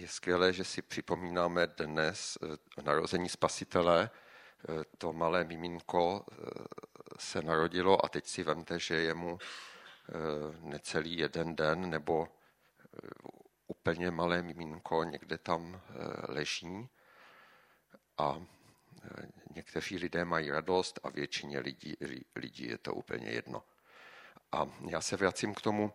je skvělé, že si připomínáme dnes eh, narození spasitele. Eh, to malé miminko se narodilo a teď si vemte, že je mu necelý jeden den nebo úplně malé miminko někde tam leží a někteří lidé mají radost a většině lidí, lidí je to úplně jedno. A já se vracím k tomu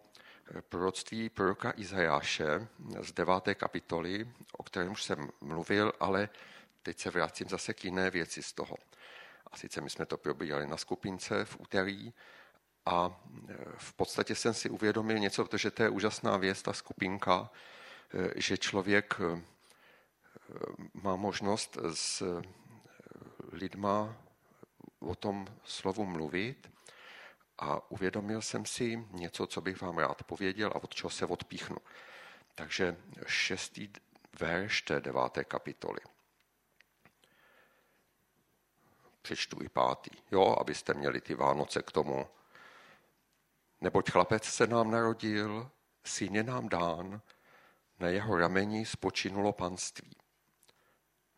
proroctví proroka Izajáše z deváté kapitoly, o kterém už jsem mluvil, ale teď se vracím zase k jiné věci z toho. A sice my jsme to probíjali na skupince v úterý a v podstatě jsem si uvědomil něco, protože to je úžasná věc, ta skupinka, že člověk má možnost s lidma o tom slovu mluvit a uvědomil jsem si něco, co bych vám rád pověděl a od čeho se odpíchnu. Takže šestý verš té deváté kapitoly. Přečtu i pátý, jo, abyste měli ty Vánoce k tomu. Neboť chlapec se nám narodil, syn je nám dán, na jeho rameni spočinulo panství.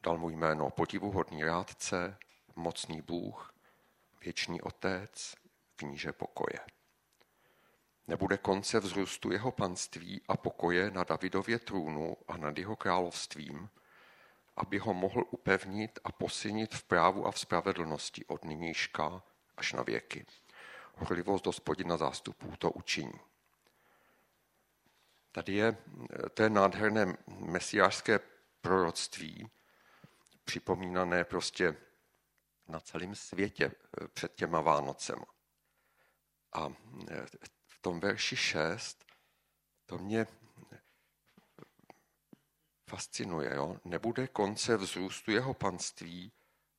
Dal mu jméno podivuhodný rádce, mocný Bůh, věčný otec, kníže pokoje. Nebude konce vzrůstu jeho panství a pokoje na Davidově trůnu a nad jeho královstvím, aby ho mohl upevnit a posilnit v právu a v spravedlnosti od nynějška až na věky. Horlivost hospodina zástupů to učiní. Tady je, to je nádherné mesiářské proroctví, připomínané prostě na celém světě eh, před těma Vánocema. A e, v tom verši 6 to mě fascinuje. Jo? Nebude konce vzrůstu jeho panství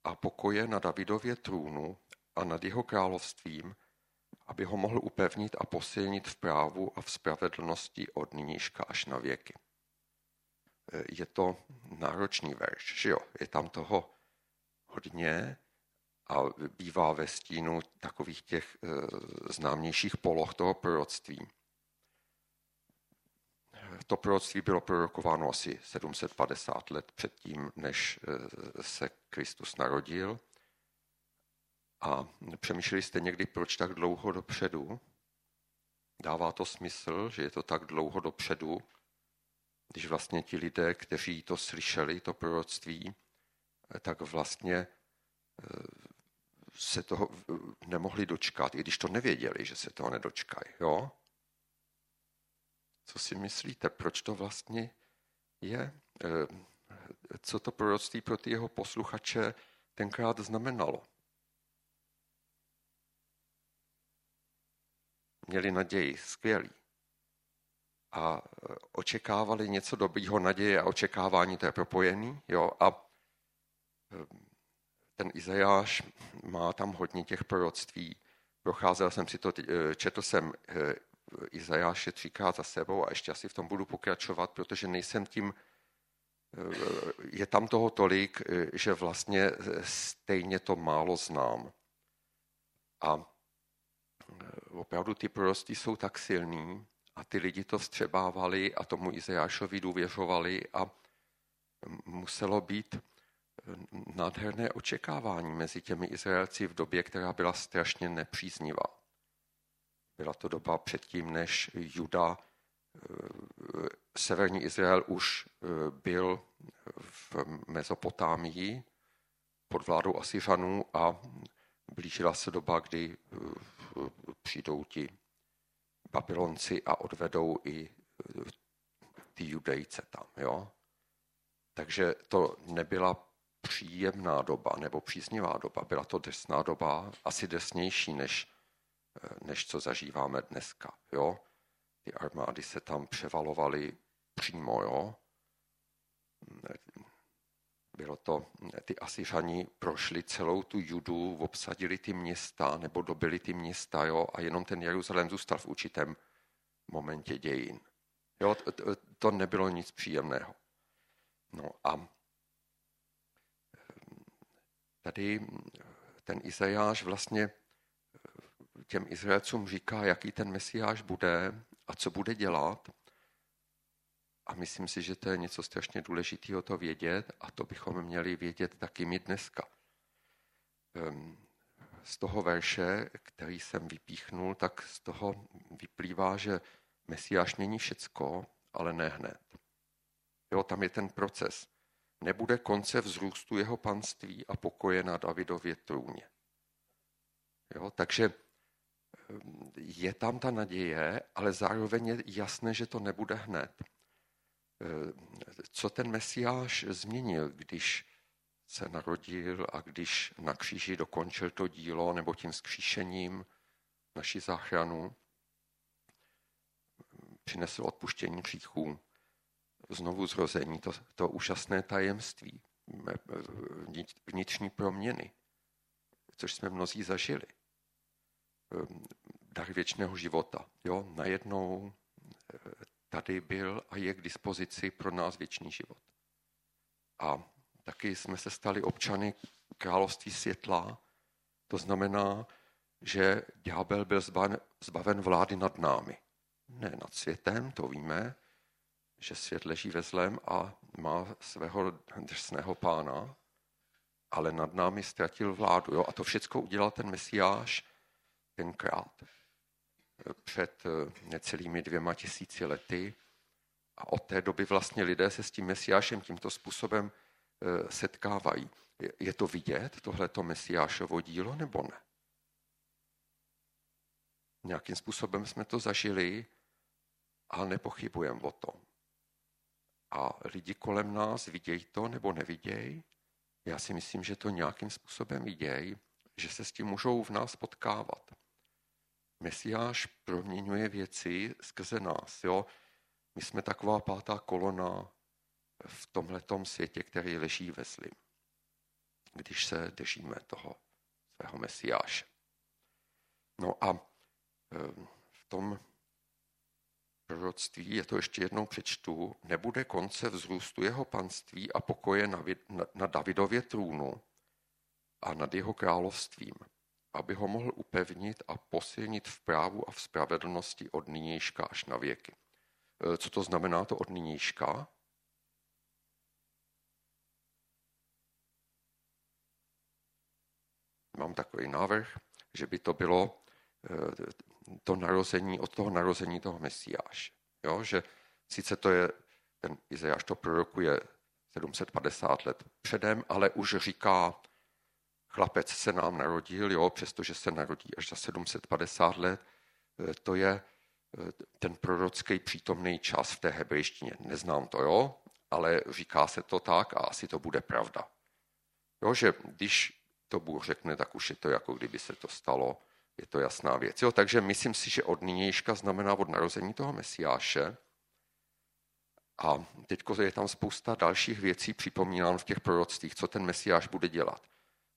a pokoje na Davidově trůnu a nad jeho královstvím, aby ho mohl upevnit a posilnit v právu a v spravedlnosti od nynížka až na věky. E, je to náročný verš, že jo? Je tam toho hodně, a bývá ve stínu takových těch eh, známějších poloh toho proroctví. To proroctví bylo prorokováno asi 750 let předtím, než eh, se Kristus narodil. A přemýšleli jste někdy, proč tak dlouho dopředu? Dává to smysl, že je to tak dlouho dopředu, když vlastně ti lidé, kteří to slyšeli, to proroctví, eh, tak vlastně se toho nemohli dočkat, i když to nevěděli, že se toho nedočkají. Jo? Co si myslíte, proč to vlastně je? Eh, co to proroctví pro ty jeho posluchače tenkrát znamenalo? Měli naději, skvělý. A eh, očekávali něco dobrýho, naděje a očekávání, to je propojený. Jo? A eh, ten Izajáš má tam hodně těch proroctví. Procházel jsem si to, eh, četl jsem eh, Izajáše třikrát za sebou a ještě asi v tom budu pokračovat, protože nejsem tím, eh, je tam toho tolik, že vlastně stejně to málo znám. A opravdu ty proroctví jsou tak silný a ty lidi to vstřebávali a tomu Izajášovi důvěřovali a muselo být nádherné očekávání mezi těmi Izraelci v době, která byla strašně nepříznivá. Byla to doba předtím, než Juda, eh, severní Izrael už eh, byl v Mezopotámii pod vládou Asiřanů a blížila se doba, kdy eh, přijdou ti Babylonci a odvedou i ty judejce tam. Jo? Takže to nebyla příjemná doba nebo příznivá doba. Byla to desná doba, asi desnější, než, eh, než co zažíváme dneska. Jo? Ty armády se tam převalovaly přímo. Jo? Bylo to, ty Asiřani prošli celou tu judu, obsadili ty města nebo dobili ty města jo? a jenom ten Jeruzalém zůstal v určitém momentě dějin. Jo? To, to nebylo nic příjemného. No a tady ten Izajáš vlastně těm Izraelcům říká, jaký ten Mesiáš bude a co bude dělat. A myslím si, že to je něco strašně důležitého to vědět a to bychom měli vědět taky my dneska. Ehm, z toho verše, který jsem vypíchnul, tak z toho vyplývá, že Mesiáš mění všecko, ale ne hned. Jo, tam je ten proces. Nebude konce vzrůstu jeho panství a pokoje na Davidově trůně. Jo, takže ehm, je tam ta naděje, ale zároveň je jasné, že to nebude hned. Ehm, co ten Mesiáš změnil, když se narodil a když na kříži dokončil to dílo nebo tím skříšením naši záchranu, přinesl odpuštění hříchů, znovu zrození, to, to úžasné tajemství, vnitřní proměny, což jsme mnozí zažili. Dar věčného života. Jo, najednou eh, tady byl a je k dispozici pro nás věčný život. A taky jsme se stali občany království světla. To znamená, že ďábel byl zbaven vlády nad námi. Ne nad světem, to víme, že svět leží ve zlém a má svého drsného pána, ale nad námi ztratil vládu. Jo? A to všechno udělal ten mesiáš tenkrát před eh, necelými dvěma tisíci lety. A od té doby vlastně lidé se s tím mesiášem tímto způsobem Eh, setkávají. Je to vidět, tohleto mesiášovo dílo, nebo ne? Nějakým způsobem jsme to zažili, ale nepochybujeme o tom. A lidi kolem nás vidějí to nebo nevidějí. Já si myslím, že to nějakým způsobem vidějí, že se s tím můžou v nás potkávat. Mesiáš proměňuje věci skrze nás. Jo? My jsme taková pátá kolona v tomhletom světě, který leží ve zlým, když se držíme toho svého mesiáše. No a ehm, v tom proroctví, je to ještě jednou přečtu, nebude konce vzrůstu jeho panství a pokoje na, na, na Davidově trůnu a nad jeho královstvím, aby ho mohl upevnit a posilnit v právu a v spravedlnosti od nynějška až na věky. E, co to znamená to od nynějška? mám takový návrh, že by to bylo eh, to narození, od toho narození toho Mesiáše. Jo? Že sice to je, ten Izajáš to prorokuje 750 let předem, ale už říká, chlapec se nám narodil, jo, přestože se narodí až za 750 let, eh, to je eh, ten prorocký přítomný čas v té hebrejštině. Neznám to, jo, ale říká se to tak a asi to bude pravda. Jo, že když to Bůh řekne, tak už je to jako kdyby se to stalo. Je to jasná věc. Jo, takže myslím si, že od nynějška znamená od narození toho Mesiáše. A teď je tam spousta dalších věcí připomínám v těch proroctvích, co ten Mesiáš bude dělat.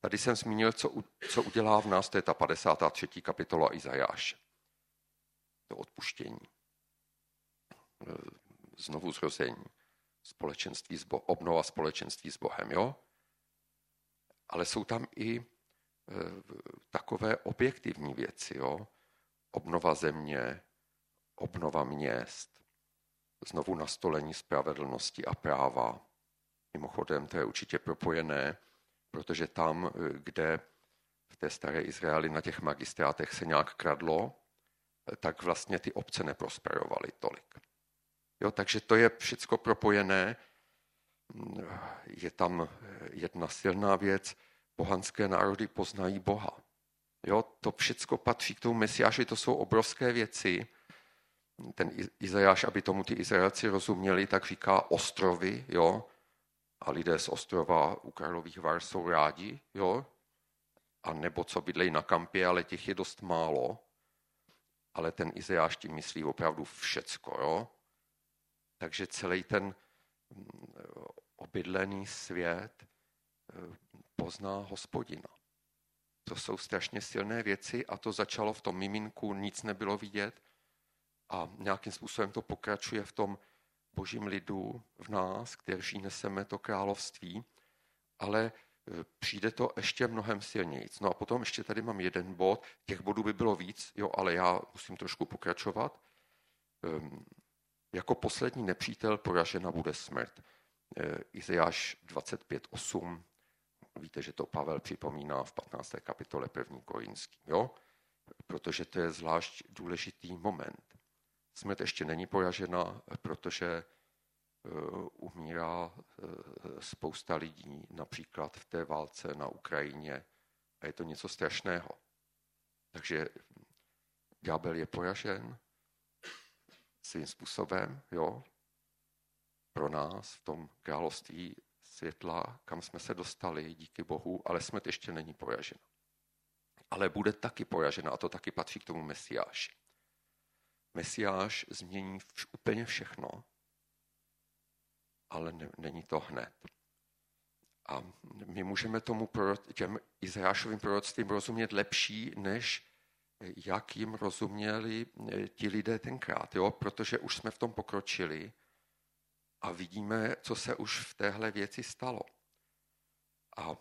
Tady jsem zmínil, co, co udělá v nás, to je ta 53. kapitola Izajáše. To odpuštění. Znovu zrození. Společenství s Bo- obnova společenství s Bohem. Jo? ale jsou tam i e, takové objektivní věci. Jo? Obnova země, obnova měst, znovu nastolení spravedlnosti a práva. Mimochodem, to je určitě propojené, protože tam, e, kde v té staré Izraeli na těch magistrátech se nějak kradlo, e, tak vlastně ty obce neprosperovaly tolik. Jo, takže to je všecko propojené je tam jedna silná věc, pohanské národy poznají Boha. Jo, to všecko patří k tomu Mesiáši, to jsou obrovské věci. Ten Izajáš, aby tomu ty Izraelci rozuměli, tak říká ostrovy, jo, a lidé z ostrova u Karlových Var jsou rádi, jo, a nebo co bydlejí na kampě, ale těch je dost málo. Ale ten Izajáš tím myslí opravdu všecko, jo. Takže celý ten obydlený svět eh, pozná hospodina. To jsou strašně silné věci a to začalo v tom miminku, nic nebylo vidět a nějakým způsobem to pokračuje v tom božím lidu v nás, kteří neseme to království, ale eh, přijde to ještě mnohem silněji. No a potom ještě tady mám jeden bod, těch bodů by bylo víc, jo, ale já musím trošku pokračovat. Ehm, Jako poslední nepřítel poražena bude smrt. Izajáš 25.8. Víte, že to Pavel připomíná v 15. kapitole 1. Korinský, jo? Protože to je zvlášť důležitý moment. Smrt ještě není poražena, protože umírá spousta lidí, například v té válce na Ukrajině, a je to něco strašného. Takže ďábel je poražen svým způsobem, jo, pro nás v tom království světla, kam jsme se dostali, díky Bohu, ale smrt ještě není poražena. Ale bude taky poražena a to taky patří k tomu Mesiáši. Mesiáš změní vš- úplně všechno, ale ne, není to hned. A my můžeme tomu prorok, těm Izajášovým proroctvím rozumět lepší, než jak jim rozuměli eh, ti lidé tenkrát, jo? protože už jsme v tom pokročili a vidíme, co se už v téhle věci stalo. A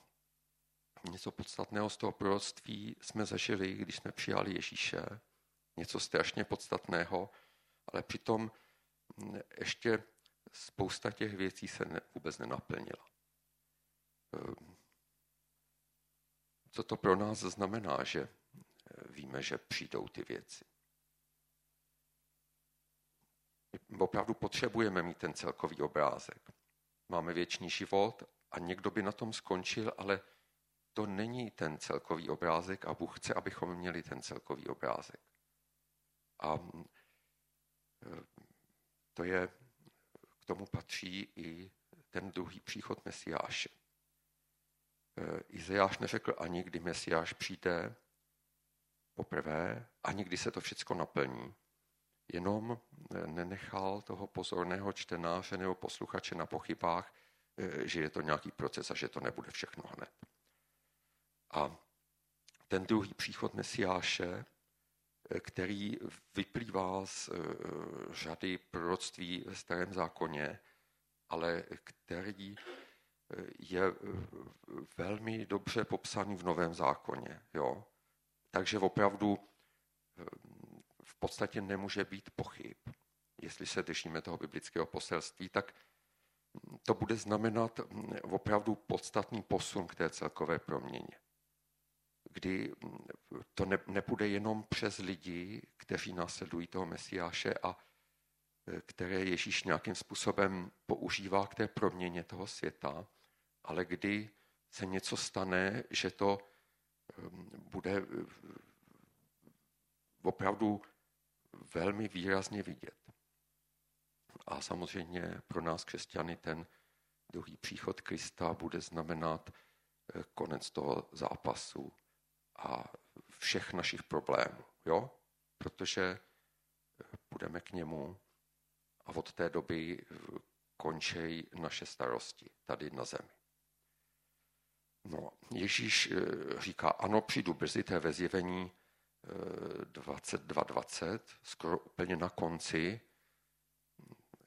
něco podstatného z toho proroctví jsme zažili, když jsme přijali Ježíše. Něco strašně podstatného, ale přitom ještě spousta těch věcí se ne, vůbec nenaplnila. Ehm, co to pro nás znamená, že víme, že přijdou ty věci? Opravdu potřebujeme mít ten celkový obrázek. Máme věčný život a někdo by na tom skončil, ale to není ten celkový obrázek a Bůh chce, abychom měli ten celkový obrázek. A eh, to je, k tomu patří i ten druhý příchod Mesiáše. Eh, Izajáš neřekl ani, kdy Mesiáš přijde poprvé, ani kdy se to všechno naplní. Jenom eh, nenechal toho pozorného čtenáře nebo posluchače na pochybách, eh, že je to nějaký proces a že to nebude všechno hned. A ten druhý příchod Mesiáše, který vyplývá z řady proroctví ve starém zákoně, ale který je eh, velmi dobře popsaný v Novém zákoně. Jo? Takže opravdu eh, v podstatě nemůže být pochyb. Jestli se držíme toho biblického poselství, tak to bude znamenat opravdu podstatný posun k té celkové proměně. Kdy to ne, nepůjde jenom přes lidi, kteří následují toho Mesiáše a eh, které Ježíš nějakým způsobem používá k té proměně toho světa, ale kdy se něco stane, že to ehm, bude eh, opravdu velmi výrazně vidět. A samozřejmě pro nás křesťany ten druhý příchod Krista bude znamenat eh, konec toho zápasu a všech našich problémů, jo? Protože eh, budeme k němu a od té doby končí naše starosti tady na zemi. No, Ježíš eh, říká, ano, přijdu brzy, to je ve zjevení 22.20, eh, skoro úplně na konci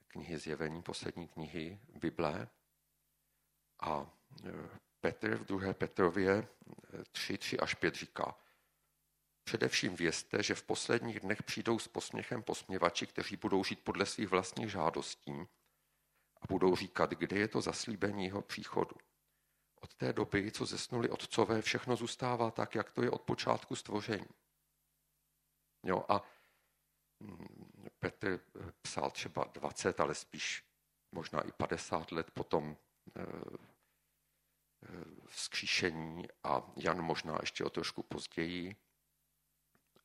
knihy zjevení, poslední knihy Bible. A eh, Petr v 2. Petrově 3, 3 až 5 říká, Především vězte, že v posledních dnech přijdou s posměchem posměvači, kteří budou žít podle svých vlastních žádostí a budou říkat, kde je to zaslíbení jeho příchodu. Od té doby, co zesnuli otcové, všechno zůstává tak, jak to je od počátku stvoření. Jo, a mm, Petr eh, psal třeba 20, ale spíš možná i 50 let potom eh, eh, vzkříšení a Jan možná ještě o trošku později.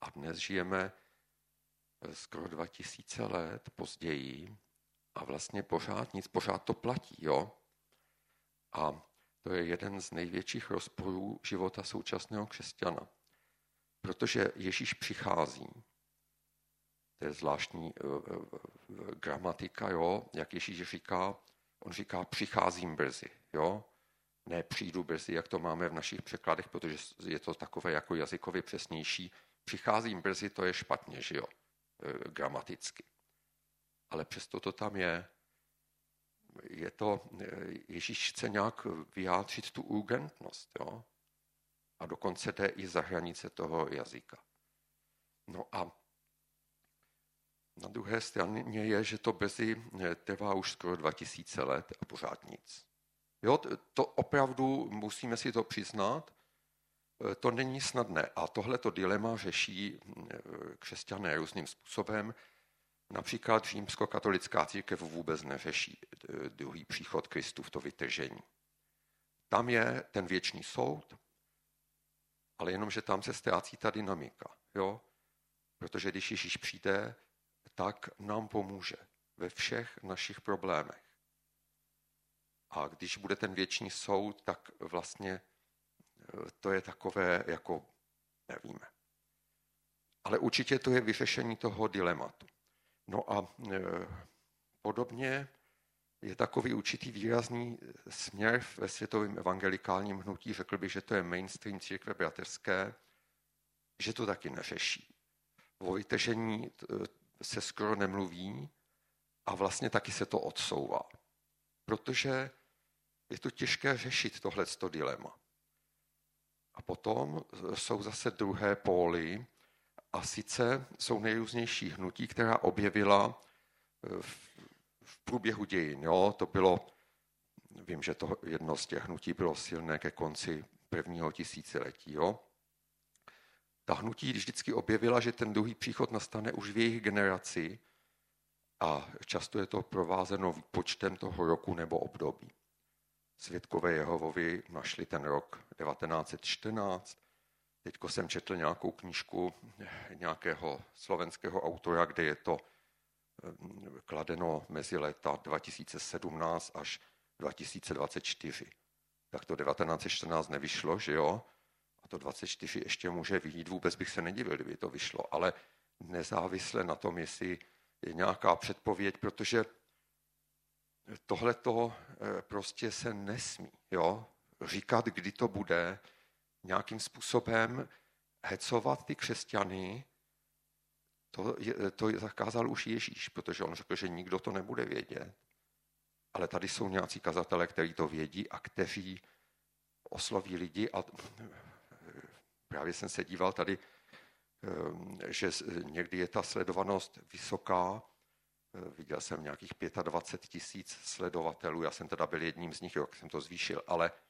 A dnes žijeme skoro 2000 let později a vlastně pořád nic, pořád to platí. Jo? A to je jeden z největších rozporů života současného křesťana. Protože Ježíš přichází. To je zvláštní uh, uh, gramatika, jo? jak Ježíš říká. On říká, přicházím brzy. Jo? Ne přijdu brzy, jak to máme v našich překladech, protože je to takové jako jazykově přesnější. Přicházím brzy, to je špatně, že jo? Gramaticky. Ale přesto to tam je je to, Ježíš chce nějak vyjádřit tu urgentnost, jo? A dokonce jde i za hranice toho jazyka. No a Na druhé straně je, že to brzy trvá už skoro 2000 let a pořád nic. Jo, to opravdu musíme si to přiznat, to není snadné. A tohleto dilema řeší křesťané různým způsobem. Například římskokatolická církev vůbec neřeší druhý příchod Kristův, to vytržení. Tam je ten věčný soud, ale jenom, že tam se ztrácí ta dynamika. Jo? Protože když Ježíš přijde, tak nám pomůže ve všech našich problémech. A když bude ten věčný soud, tak vlastně e, to je takové, jako nevíme. Ale určitě to je vyřešení toho dilematu. No a e, podobně je takový určitý výrazný směr ve světovém evangelikálním hnutí, řekl bych, že to je mainstream církve bratrské, že to taky neřeší. O vytržení se skoro nemluví a vlastně taky se to odsouvá. Protože je to těžké řešit tohleto dilema. A potom jsou zase druhé póly, a sice jsou nejrůznější hnutí, která objevila v v průběhu dějin. Jo? To bylo, vím, že to jedno z těch hnutí bylo silné ke konci prvního tisíciletí. Jo? Ta hnutí vždycky objevila, že ten druhý příchod nastane už v jejich generaci a často je to provázeno počtem toho roku nebo období. Světkové Jehovovi našli ten rok 1914. Teďko jsem četl nějakou knížku nějakého slovenského autora, kde je to kladeno mezi léta 2017 až 2024. Tak to 1914 nevyšlo, že jo? A to 24 ještě může vyjít, vůbec bych se nedivil, kdyby to vyšlo, ale nezávisle na tom, jestli je nějaká předpověď, protože tohle to eh, prostě se nesmí, jo? Říkat, kdy to bude, nějakým způsobem hecovat ty křesťany, to, je, to zakázal už Ježíš, protože on řekl, že nikdo to nebude vědět. Ale tady jsou nějací kazatele, kteří to vědí a kteří osloví lidi. A právě jsem se díval tady, ehm, že někdy je ta sledovanost vysoká. Viděl jsem nějakých 25 tisíc sledovatelů, já jsem teda byl jedním z nich, jak jsem to zvýšil, ale Ehm,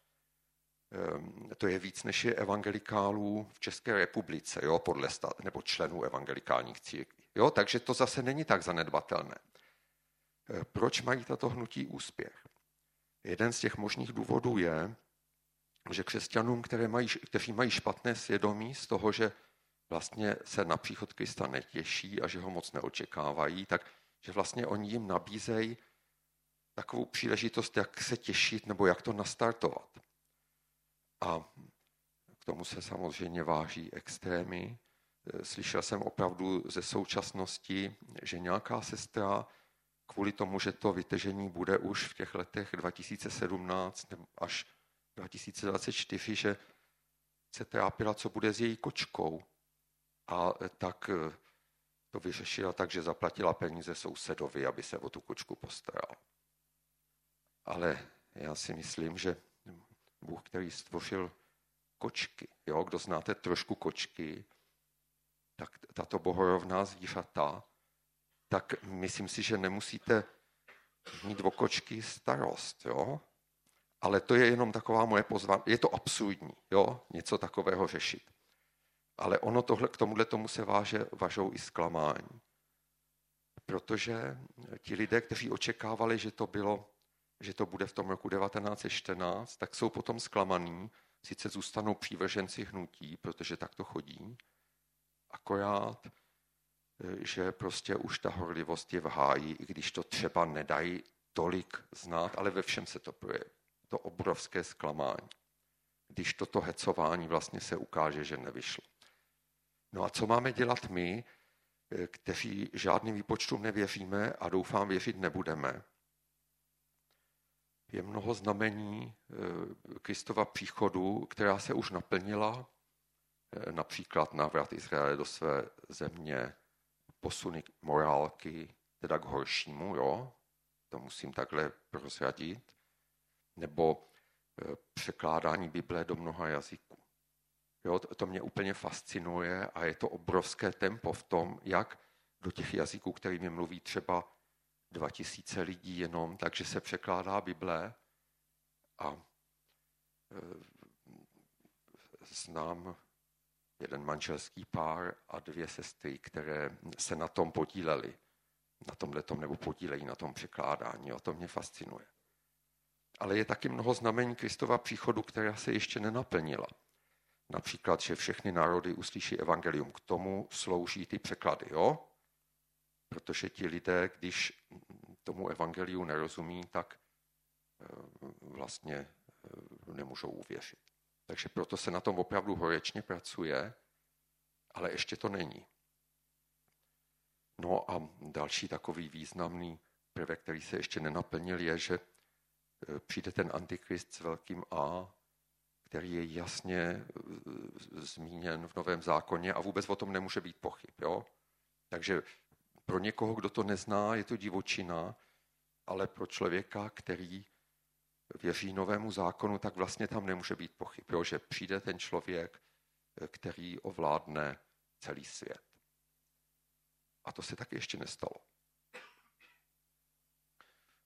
to je víc než je evangelikálů v České republice, jo, podle stát, nebo členů evangelikálních církví. Jo, takže to zase není tak zanedbatelné. Ehm, proč mají tato hnutí úspěch? Jeden z těch možných důvodů je, že křesťanům, které mají, kteří mají špatné svědomí z toho, že vlastně se na příchod Krista netěší a že ho moc neočekávají, tak že vlastně oni jim nabízejí takovou příležitost, jak se těšit nebo jak to nastartovat. A k tomu se samozřejmě váží extrémy. Slyšel jsem opravdu ze současnosti, že nějaká sestra kvůli tomu, že to vytržení bude už v těch letech 2017 až 2024, že se trápila, co bude s její kočkou. A tak to vyřešila tak, že zaplatila peníze sousedovi, aby se o tu kočku postaral. Ale já si myslím, že Bůh, který stvořil kočky. Jo? Kdo znáte trošku kočky, tak tato bohorovná zvířata, tak myslím si, že nemusíte mít o kočky starost. Jo? Ale to je jenom taková moje pozvání. Je to absurdní, jo? něco takového řešit. Ale ono tohle, k tomuhle tomu se váže, važou i zklamání. Protože ti lidé, kteří očekávali, že to bylo že to bude v tom roku 1914, tak jsou potom zklamaný, sice zůstanou přívrženci hnutí, protože tak to chodí, akorát, eh, že prostě už ta horlivost je v háji, i když to třeba nedají tolik znát, ale ve všem se to projeví. To obrovské zklamání. Když toto hecování vlastně se ukáže, že nevyšlo. No a co máme dělat my, eh, kteří žádným výpočtům nevěříme a doufám věřit nebudeme, je mnoho znamení eh, Kristova příchodu, která se už naplnila, eh, například návrat Izraele do své země, posuny morálky, teda k horšímu, jo, to musím takhle prozradit, nebo eh, překládání Bible do mnoha jazyků. Jo, to mě úplně fascinuje a je to obrovské tempo v tom, jak do těch jazyků, kterými mluví třeba 2000 lidí jenom, takže se překládá Bible a e, znám jeden manželský pár a dvě sestry, které se na tom podíleli, na tomhle tom nebo podílejí na tom překládání. A to mě fascinuje. Ale je taky mnoho znamení Kristova příchodu, která se ještě nenaplnila. Například, že všechny národy uslyší evangelium. K tomu slouží ty překlady, jo? Protože ti lidé, když tomu evangeliu nerozumí, tak eh, vlastně eh, nemůžou uvěřit. Takže proto se na tom opravdu horečně pracuje, ale ještě to není. No a další takový významný prvek, který se ještě nenaplnil, je, že eh, přijde ten antikrist s velkým A, který je jasně zmíněn v Novém zákoně a vůbec o tom nemůže být pochyb. Jo? Takže pro někoho, kdo to nezná, je to divočina, ale pro člověka, který věří novému zákonu, tak vlastně tam nemůže být pochyb, jo, že přijde ten člověk, který ovládne celý svět. A to se taky ještě nestalo.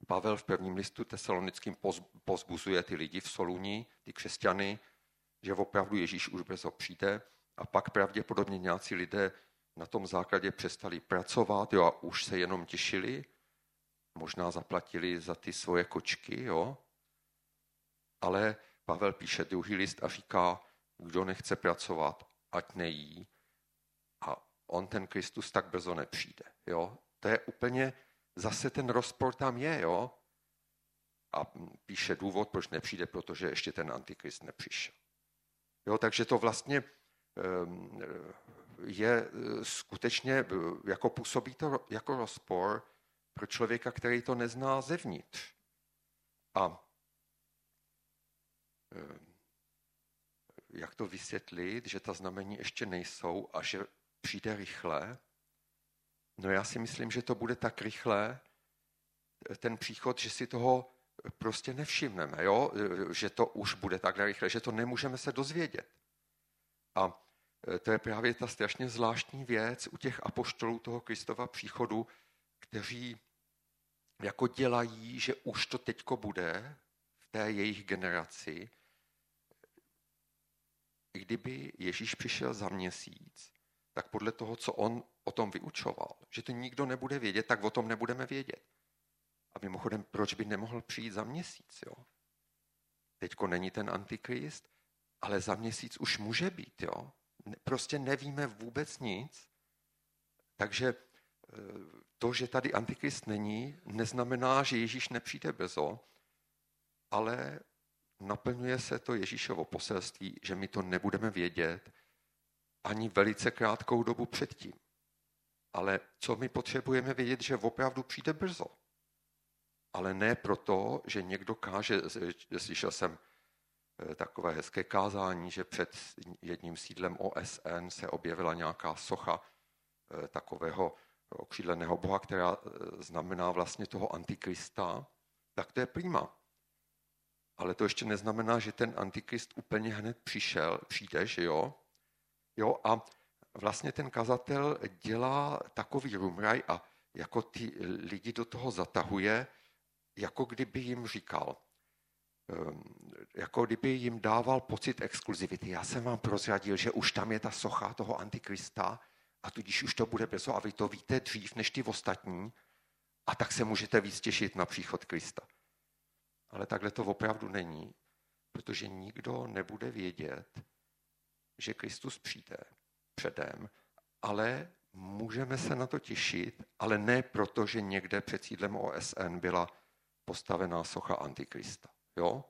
Pavel v prvním listu tesalonickým pozbuzuje ty lidi v Soluni, ty křesťany, že opravdu Ježíš už brzo přijde a pak pravděpodobně nějací lidé na tom základě přestali pracovat jo, a už se jenom těšili, možná zaplatili za ty svoje kočky, jo. Ale Pavel píše druhý list a říká, kdo nechce pracovat, ať nejí. A on ten Kristus tak brzo nepřijde. Jo. To je úplně, zase ten rozpor tam je, jo. A píše důvod, proč nepřijde, protože ještě ten antikrist nepřišel. Jo, takže to vlastně ehm, je eh, skutečně, eh, jako působí to jako rozpor pro člověka, který to nezná zevnitř. A eh, jak to vysvětlit, že ta znamení ještě nejsou a že přijde rychle? No já si myslím, že to bude tak rychle, ten příchod, že si toho prostě nevšimneme, jo? že to už bude takhle rychle, že to nemůžeme se dozvědět. A to je právě ta strašně zvláštní věc u těch apoštolů toho Kristova příchodu, kteří jako dělají, že už to teďko bude v té jejich generaci. Kdyby Ježíš přišel za měsíc, tak podle toho, co on o tom vyučoval, že to nikdo nebude vědět, tak o tom nebudeme vědět. A mimochodem, proč by nemohl přijít za měsíc? Jo? Teďko není ten antikrist, ale za měsíc už může být. Jo? Prostě nevíme vůbec nic. Takže e, to, že tady Antikrist není, neznamená, že Ježíš nepřijde brzo, ale naplňuje se to Ježíšovo poselství, že my to nebudeme vědět ani velice krátkou dobu předtím. Ale co my potřebujeme vědět, že opravdu přijde brzo. Ale ne proto, že někdo káže, slyšel jsem takové hezké kázání, že před jedním sídlem OSN se objevila nějaká socha eh, takového okřídleného boha, která eh, znamená vlastně toho antikrista, tak to je prima. Ale to ještě neznamená, že ten antikrist úplně hned přišel, přijde, že jo? Jo, a vlastně ten kazatel dělá takový rumraj a jako ty lidi do toho zatahuje, jako kdyby jim říkal – Ehm, jako kdyby jim dával pocit exkluzivity. Já jsem vám prozradil, že už tam je ta socha toho antikrista a tudíž už to bude brzo a vy to víte dřív než ty ostatní a tak se můžete víc těšit na příchod Krista. Ale takhle to opravdu není, protože nikdo nebude vědět, že Kristus přijde předem, ale můžeme se na to těšit, ale ne proto, že někde před sídlem OSN byla postavená socha Antikrista. Jo?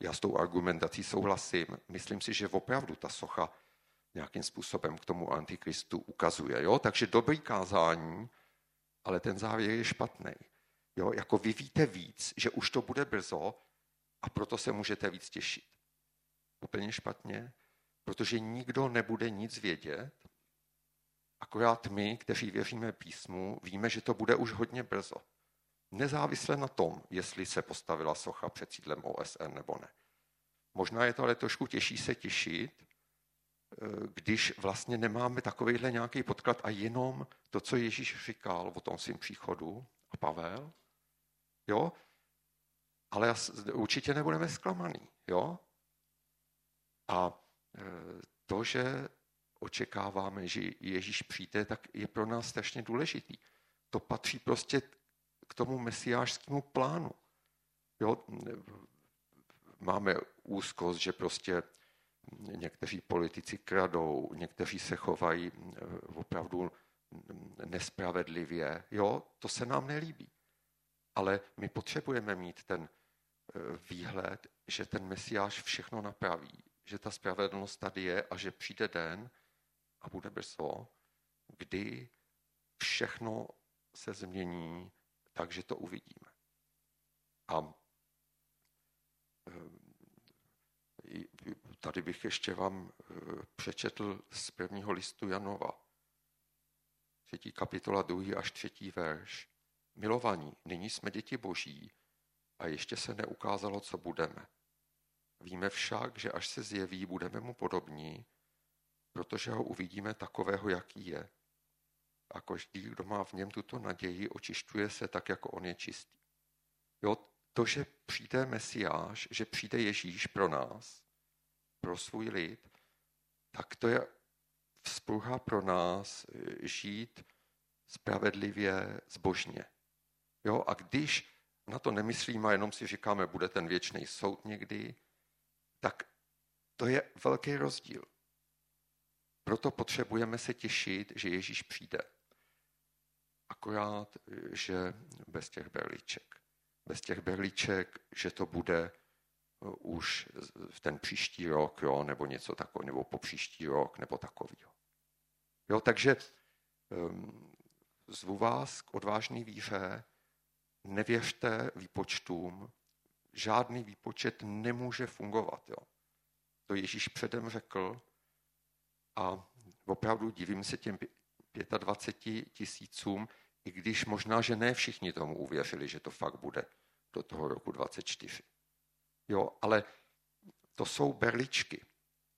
Já s tou argumentací souhlasím. Myslím si, že opravdu ta socha nějakým způsobem k tomu antikristu ukazuje. Jo? Takže dobrý kázání, ale ten závěr je špatný. Jo? Jako vy víte víc, že už to bude brzo a proto se můžete víc těšit. Úplně špatně, protože nikdo nebude nic vědět, akorát my, kteří věříme písmu, víme, že to bude už hodně brzo. Nezávisle na tom, jestli se postavila socha před sídlem OSN nebo ne. Možná je to ale trošku těžší se těšit, když vlastně nemáme takovýhle nějaký podklad a jenom to, co Ježíš říkal o tom svým příchodu a Pavel, jo, ale určitě nebudeme zklamaný, jo. A e, to, že očekáváme, že Ježíš přijde, tak je pro nás strašně důležitý. To patří prostě k tomu mesiářskému plánu. Jo? Máme úzkost, že prostě někteří politici kradou, někteří se chovají eh, opravdu nespravedlivě. Jo, to se nám nelíbí. Ale my potřebujeme mít ten eh, výhled, že ten mesiáš všechno napraví, že ta spravedlnost tady je a že přijde den a bude brzo, kdy všechno se změní, takže to uvidíme. A eh, tady bych ještě vám eh, přečetl z prvního listu Janova. Třetí kapitola, druhý až třetí verš. Milovaní, nyní jsme děti boží a ještě se neukázalo, co budeme. Víme však, že až se zjeví, budeme mu podobní, protože ho uvidíme takového, jaký je. A každý, kdo má v něm tuto naději, očišťuje se tak, jako on je čistý. Jo, to, že přijde Mesiáš, že přijde Ježíš pro nás, pro svůj lid, tak to je vzpruha pro nás eh, žít spravedlivě, zbožně. Jo, a když na to nemyslíme jenom si říkáme, bude ten věčný soud někdy, tak to je velký rozdíl. Proto potřebujeme se těšit, že Ježíš přijde. Akorát, že bez těch berliček. Bez těch berliček, že to bude uh, už v ten příští rok, jo, nebo něco takového, nebo po příští rok, nebo takového. Jo, takže um, zvu vás k odvážný víře, nevěřte výpočtům, žádný výpočet nemůže fungovat. Jo. To Ježíš předem řekl a opravdu divím se těm 25 tisícům, i když možná, že ne všichni tomu uvěřili, že to fakt bude do toho roku 24. Jo, ale to jsou berličky.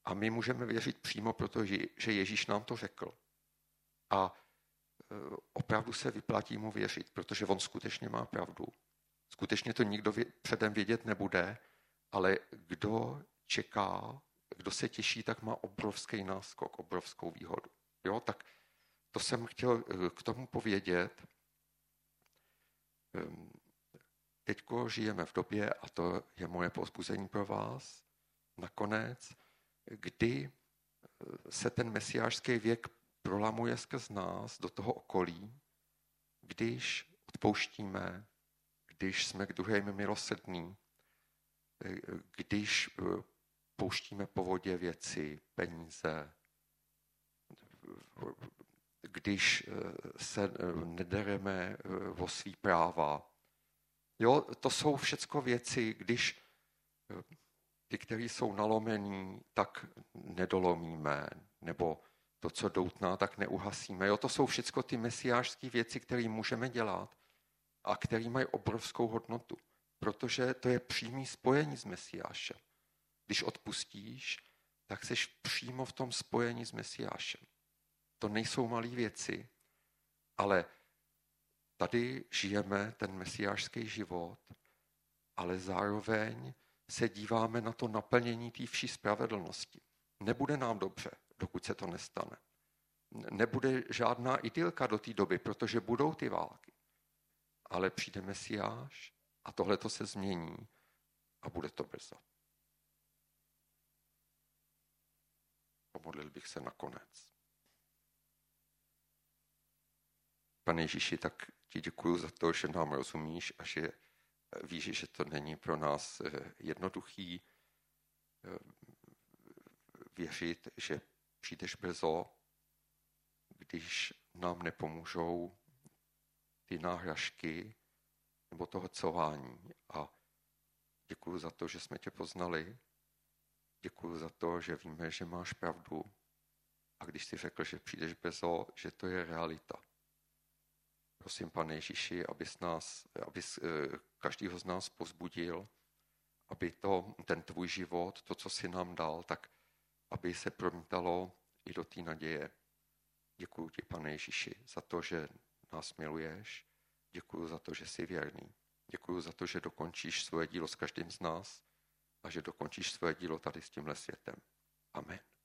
A my můžeme věřit přímo, protože že Ježíš nám to řekl. A e, opravdu se vyplatí mu věřit, protože on skutečně má pravdu. Skutečně to nikdo předem vědět nebude, ale kdo čeká, kdo se těší, tak má obrovský náskok, obrovskou výhodu. Jo, tak to jsem chtěl eh, k tomu povědět. Ehm, Teď žijeme v době, a to je moje pozbuzení pro vás, nakonec, kdy eh, se ten mesiářský věk prolamuje skrz nás do toho okolí, když odpouštíme, když jsme k druhým milosrdní, eh, když pouštíme po vodě věci, peníze, když eh, se eh, nedereme eh, o svý práva. Jo, to jsou všecko věci, když ty, které jsou nalomení, tak nedolomíme, nebo to, co doutná, tak neuhasíme. Jo, to jsou všecko ty mesiářské věci, které můžeme dělat a které mají obrovskou hodnotu, protože to je přímý spojení s Mesiášem. Když odpustíš, tak jsi přímo v tom spojení s Mesiášem. To nejsou malé věci, ale tady žijeme ten mesiářský život, ale zároveň se díváme na to naplnění té vší spravedlnosti. Nebude nám dobře, dokud se to nestane. Nebude žádná idylka do té doby, protože budou ty války. Ale přijde Mesiáš a tohle to se změní a bude to brzo. Pomodlil bych se nakonec. Pane Ježíši, tak ti děkuji za to, že nám rozumíš a že víš, že to není pro nás eh, jednoduchý eh, věřit, že přijdeš brzo, když nám nepomůžou ty náhražky nebo toho cování. A děkuji za to, že jsme tě poznali. Děkuji za to, že víme, že máš pravdu. A když jsi řekl, že přijdeš brzo, že to je realita. Prosím, pane Ježíši, abys nás, abys eh, každýho z nás pozbudil, aby to, ten tvůj život, to, co jsi nám dal, tak aby se promítalo i do té naděje. Děkuji ti, pane Ježíši, za to, že nás miluješ. Děkuji za to, že jsi věrný. Děkuji za to, že dokončíš svoje dílo s každým z nás a že dokončíš svoje dílo tady s tímhle světem. Amen.